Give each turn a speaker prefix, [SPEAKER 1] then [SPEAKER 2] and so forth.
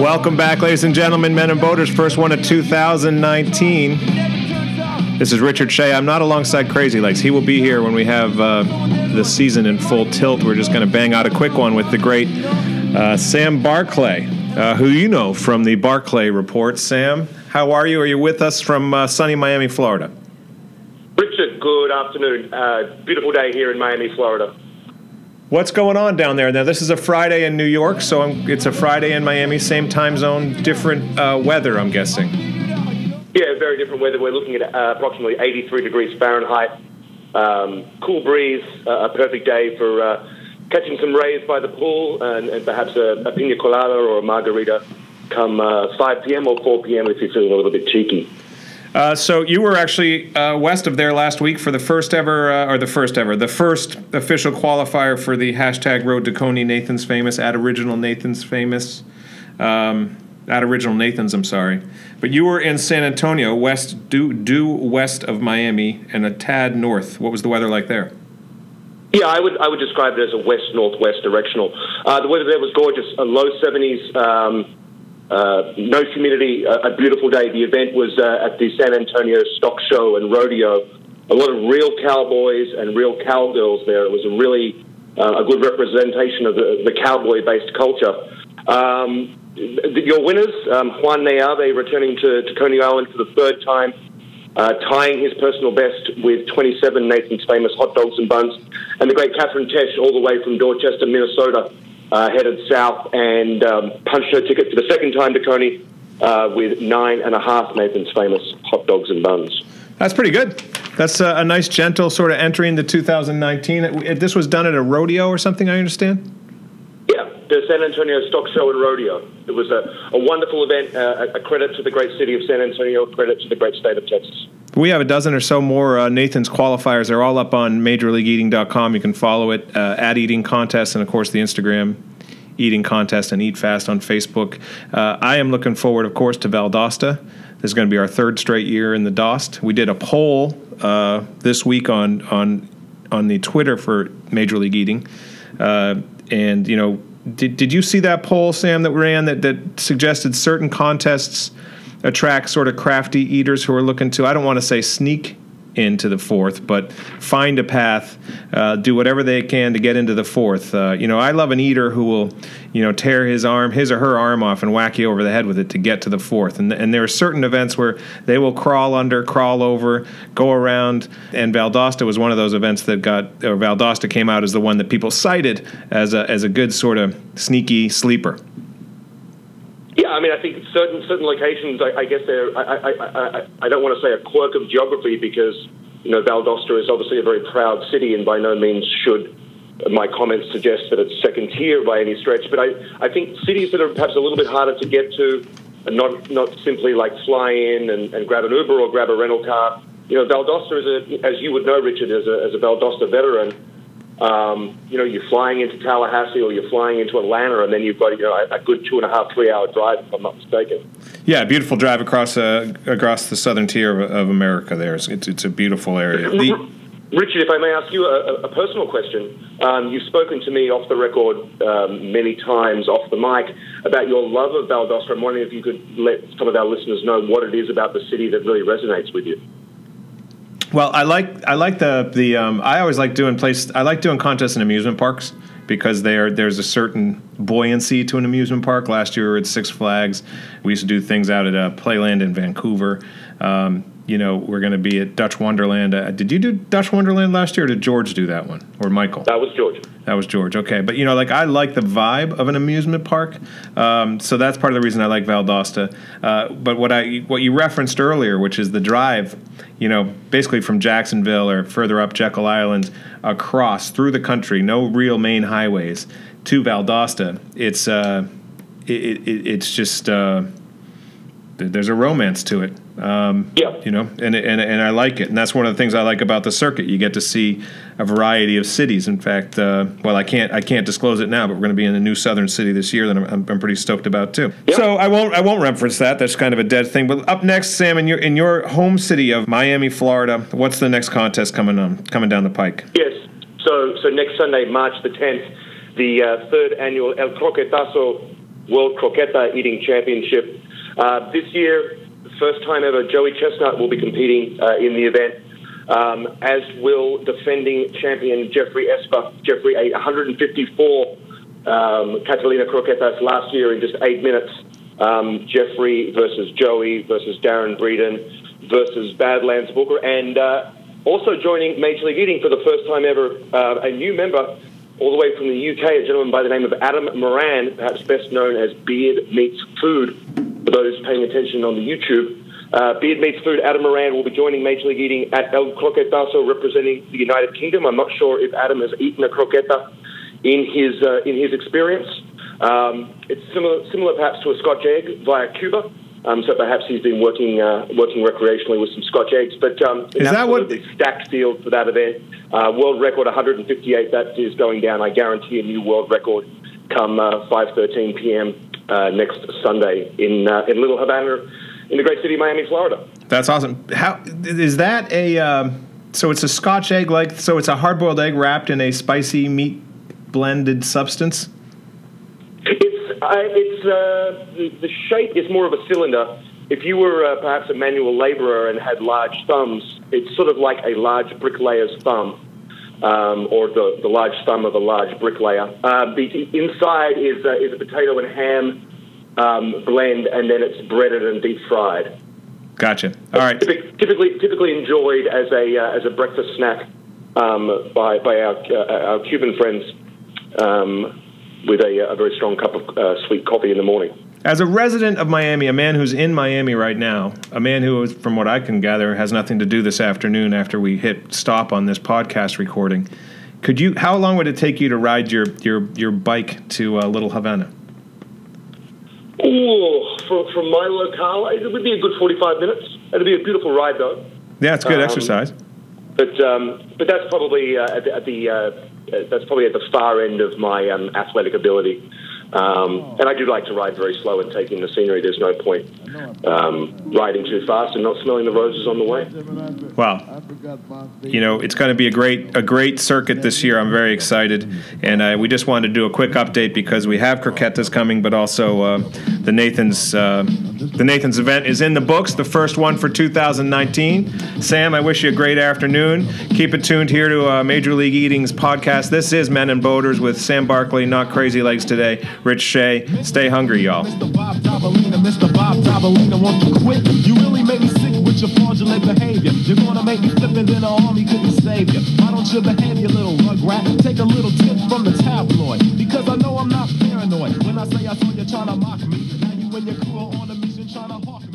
[SPEAKER 1] Welcome back, ladies and gentlemen, men and boaters. First one of 2019. This is Richard Shea. I'm not alongside Crazy Legs. He will be here when we have uh, the season in full tilt. We're just going to bang out a quick one with the great uh, Sam Barclay, uh, who you know from the Barclay Report. Sam, how are you? Are you with us from uh, sunny Miami, Florida?
[SPEAKER 2] Richard, good afternoon. Uh, beautiful day here in Miami, Florida.
[SPEAKER 1] What's going on down there? Now, this is a Friday in New York, so I'm, it's a Friday in Miami, same time zone, different uh, weather, I'm guessing.
[SPEAKER 2] Yeah, very different weather. We're looking at uh, approximately 83 degrees Fahrenheit. Um, cool breeze, uh, a perfect day for uh, catching some rays by the pool and, and perhaps a, a, pina colada or a margarita come uh, 5 p.m. or 4 p.m. if you're feeling a little bit cheeky.
[SPEAKER 1] Uh, so you were actually uh, west of there last week for the first ever, uh, or the first ever, the first official qualifier for the hashtag Road to Coney Nathan's Famous at Original Nathan's Famous, um, at Original Nathan's. I'm sorry, but you were in San Antonio, west due due west of Miami, and a tad north. What was the weather like there?
[SPEAKER 2] Yeah, I would I would describe it as a west northwest directional. Uh, the weather there was gorgeous, a low 70s. Um, uh, no humidity, a, a, beautiful day. The event was uh, at the San Antonio Stock Show and Rodeo. A lot of real cowboys and real cowgirls there. It was a really uh, a good representation of the, the cowboy-based culture. Um, your winners, um, Juan Neave returning to, to, Coney Island for the third time, uh, tying his personal best with 27 Nathan's famous hot dogs and buns, and the great Catherine Tesh all the way from Dorchester, Minnesota, uh, headed south and um, punched her ticket for the second time to Coney uh, with nine and a half Nathan's famous hot dogs and buns.
[SPEAKER 1] That's pretty good. That's a, a nice, gentle sort of entry into 2019. It, it, this was done at a rodeo or something, I understand?
[SPEAKER 2] Yeah, the San Antonio Stock Show and Rodeo. It was a, a wonderful event, uh, a credit to the great city of San Antonio, a credit to the great state of Texas.
[SPEAKER 1] We have a dozen or so more uh, Nathan's qualifiers. They're all up on MajorLeagueEating.com. You can follow it uh, at Eating Contest and, of course, the Instagram Eating Contest and Eat Fast on Facebook. Uh, I am looking forward, of course, to Valdosta. This is going to be our third straight year in the Dost. We did a poll uh, this week on on on the Twitter for Major League Eating, uh, and you know, did did you see that poll, Sam, that ran that that suggested certain contests? Attract sort of crafty eaters who are looking to, I don't want to say sneak into the fourth, but find a path, uh, do whatever they can to get into the fourth. Uh, you know, I love an eater who will, you know, tear his arm, his or her arm off, and whack you over the head with it to get to the fourth. And and there are certain events where they will crawl under, crawl over, go around. And Valdosta was one of those events that got, or Valdosta came out as the one that people cited as a as a good sort of sneaky sleeper.
[SPEAKER 2] I mean, I think certain certain locations. I, I guess they're. I, I, I, I don't want to say a quirk of geography because you know Valdosta is obviously a very proud city, and by no means should my comments suggest that it's second tier by any stretch. But I, I think cities that are perhaps a little bit harder to get to, and not not simply like fly in and, and grab an Uber or grab a rental car. You know, Valdosta is a, as you would know, Richard, as a, as a Valdosta veteran um, you know, you're flying into Tallahassee or you're flying into Atlanta, and then you've got you know a, good two and a half, three hour drive, if I'm not mistaken.
[SPEAKER 1] Yeah, beautiful drive across uh, across the southern tier of, of America. There, it's, it's a beautiful area. The-
[SPEAKER 2] Richard, if I may ask you a, a personal question, um, you've spoken to me off the record um, many times, off the mic, about your love of Valdosta. I'm wondering if you could let some of our listeners know what it is about the city that really resonates with you.
[SPEAKER 1] Well, I like I like the the um, I always like doing place I like doing contests in amusement parks because there there's a certain buoyancy to an amusement park. Last year we were at Six Flags. We used to do things out at uh, Playland in Vancouver. Um, you know, we're going to be at Dutch Wonderland. Uh, did you do Dutch Wonderland last year, or did George do that one, or Michael?
[SPEAKER 2] That was George.
[SPEAKER 1] That was George. Okay, but you know, like I like the vibe of an amusement park, um, so that's part of the reason I like Valdosta. Uh, but what I what you referenced earlier, which is the drive, you know, basically from Jacksonville or further up Jekyll Island across through the country, no real main highways to Valdosta. It's uh, it, it, it's just uh, there's a romance to it. Um,
[SPEAKER 2] yeah.
[SPEAKER 1] You know, and, and, and I like it. And that's one of the things I like about the circuit. You get to see a variety of cities. In fact, uh, well, I can't I can't disclose it now, but we're going to be in a new southern city this year that I'm, I'm pretty stoked about too. Yep. So I won't I won't reference that. That's kind of a dead thing. But up next, Sam, in your in your home city of Miami, Florida, what's the next contest coming on coming down the pike?
[SPEAKER 2] Yes. So so next Sunday, March the 10th, the uh, third annual El Croquetazo World Croqueta Eating Championship. Uh, this year, first time ever, Joey Chestnut will be competing uh, in the event, um, as will defending champion Geoffrey Esper. Geoffrey ate 154 um, Catalina croquetas last year in just eight minutes. Um, Geoffrey versus Joey versus Darron Breeden versus Badlands Booker, and uh, also joining Major League Eating for the first time ever, uh, a new member all the way from the UK, a gentleman by the name of Adam Moran, perhaps best known as Beard Meets Food, those paying attention on the YouTube. Uh, Beard Meets Food, Adam Moran will be joining Major League Eating at El Croquetazo representing the United Kingdom. I'm not sure if Adam has eaten a croqueta in his, uh, in his experience. Um, it's similar, similar perhaps to a Scotch egg via Cuba. Um, so perhaps he's been working uh, working recreationally with some Scotch eggs. But um,
[SPEAKER 1] is that what
[SPEAKER 2] the stacked field for that event? Uh, world record 158. That is going down. I guarantee a new world record come uh, 5:13 p.m. Uh, next Sunday in uh, in Little Havana, in the great city of Miami, Florida.
[SPEAKER 1] That's awesome. How is that a? Um, so it's a Scotch egg, like so. It's a hard-boiled egg wrapped in a spicy meat blended substance.
[SPEAKER 2] Uh, it's uh, the, the, shape is more of a cylinder. If you were uh, perhaps a manual labourer and had large thumbs, it's sort of like a large bricklayer's thumb, um, or the, the large thumb of a large bricklayer. Uh, the inside is uh, is a potato and ham um, blend, and then it's breaded and deep fried.
[SPEAKER 1] Gotcha. All right.
[SPEAKER 2] Typically, typically enjoyed as a uh, as a breakfast snack um, by by our our Cuban friends. Um, with a, a very strong cup of uh, sweet coffee in the morning.
[SPEAKER 1] As a resident of Miami, a man who's in Miami right now, a man who, from what I can gather, has nothing to do this afternoon after we hit stop on this podcast recording, could you? How long would it take you to ride your your your bike to uh, Little Havana?
[SPEAKER 2] Oh, from, from my locale, it would be a good forty-five minutes. It'd be a beautiful ride, though.
[SPEAKER 1] Yeah, it's good um, exercise.
[SPEAKER 2] But um, but that's probably uh, at the, at the uh, that's probably at the far end of my um, athletic ability. Um, and I do like to ride very slow and take in the scenery. There's no point um, riding too fast and not smelling the roses on the way.
[SPEAKER 1] Well, you know it's going to be a great a great circuit this year. I'm very excited, and uh, we just wanted to do a quick update because we have croquetas coming, but also uh, the Nathan's uh, the Nathan's event is in the books. The first one for 2019. Sam, I wish you a great afternoon. Keep it tuned here to uh, Major League Eating's podcast. This is Men and Boaters with Sam Barclay, not Crazy Legs today. Rich Shea. Stay hungry, y'all. Mr. Bob Mr. Bob to quit. You really make me sick with your fraudulent behavior. You're gonna make me flip and then the army couldn't save you. Why don't you behave, you little rugrat? Take a little tip from the tabloid. Because I know I'm not paranoid. When I say I saw you trying to mock me, now you and your crew are on a to hawk me.